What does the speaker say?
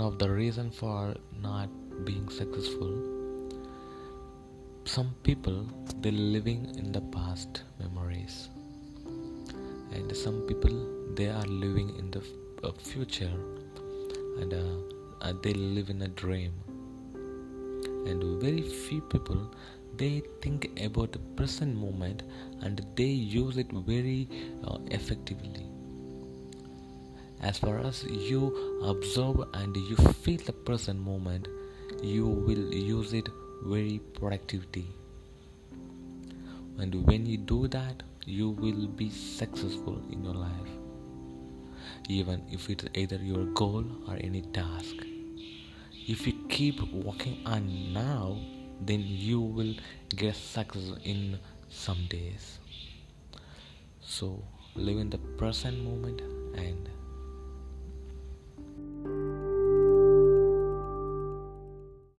of the reason for not being successful. Some people they living in the past memories. And some people they are living in the uh, future. And uh, uh, they live in a dream. And very few people they think about the present moment and they use it very uh, effectively as far as you observe and you feel the present moment you will use it very productivity and when you do that you will be successful in your life. Even if it's either your goal or any task. If you keep working on now then you will get success in some days. So live in the present moment and